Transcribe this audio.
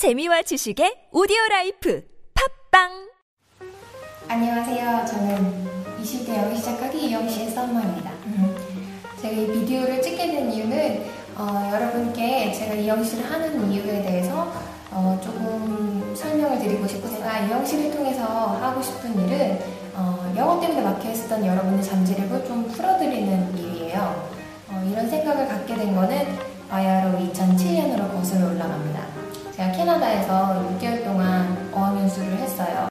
재미와 지식의 오디오 라이프 팟빵 안녕하세요. 저는 20대 영어 시작하기 이영시의 썸머입니다. 제가 이 비디오를 찍게 된 이유는 어, 여러분께 제가 이영시를 하는 이유에 대해서 어, 조금 설명을 드리고 싶고 제가 이영시를 통해서 하고 싶은 일은 어, 영어 때문에 막혀있었던 여러분의 잠재력을 좀 풀어드리는 일이에요. 어, 이런 생각을 갖게 된 거는 바야로 2007년으로 거슬러 올라갑니다. 캐나다에서 6개월 동안 어학연수를 했어요.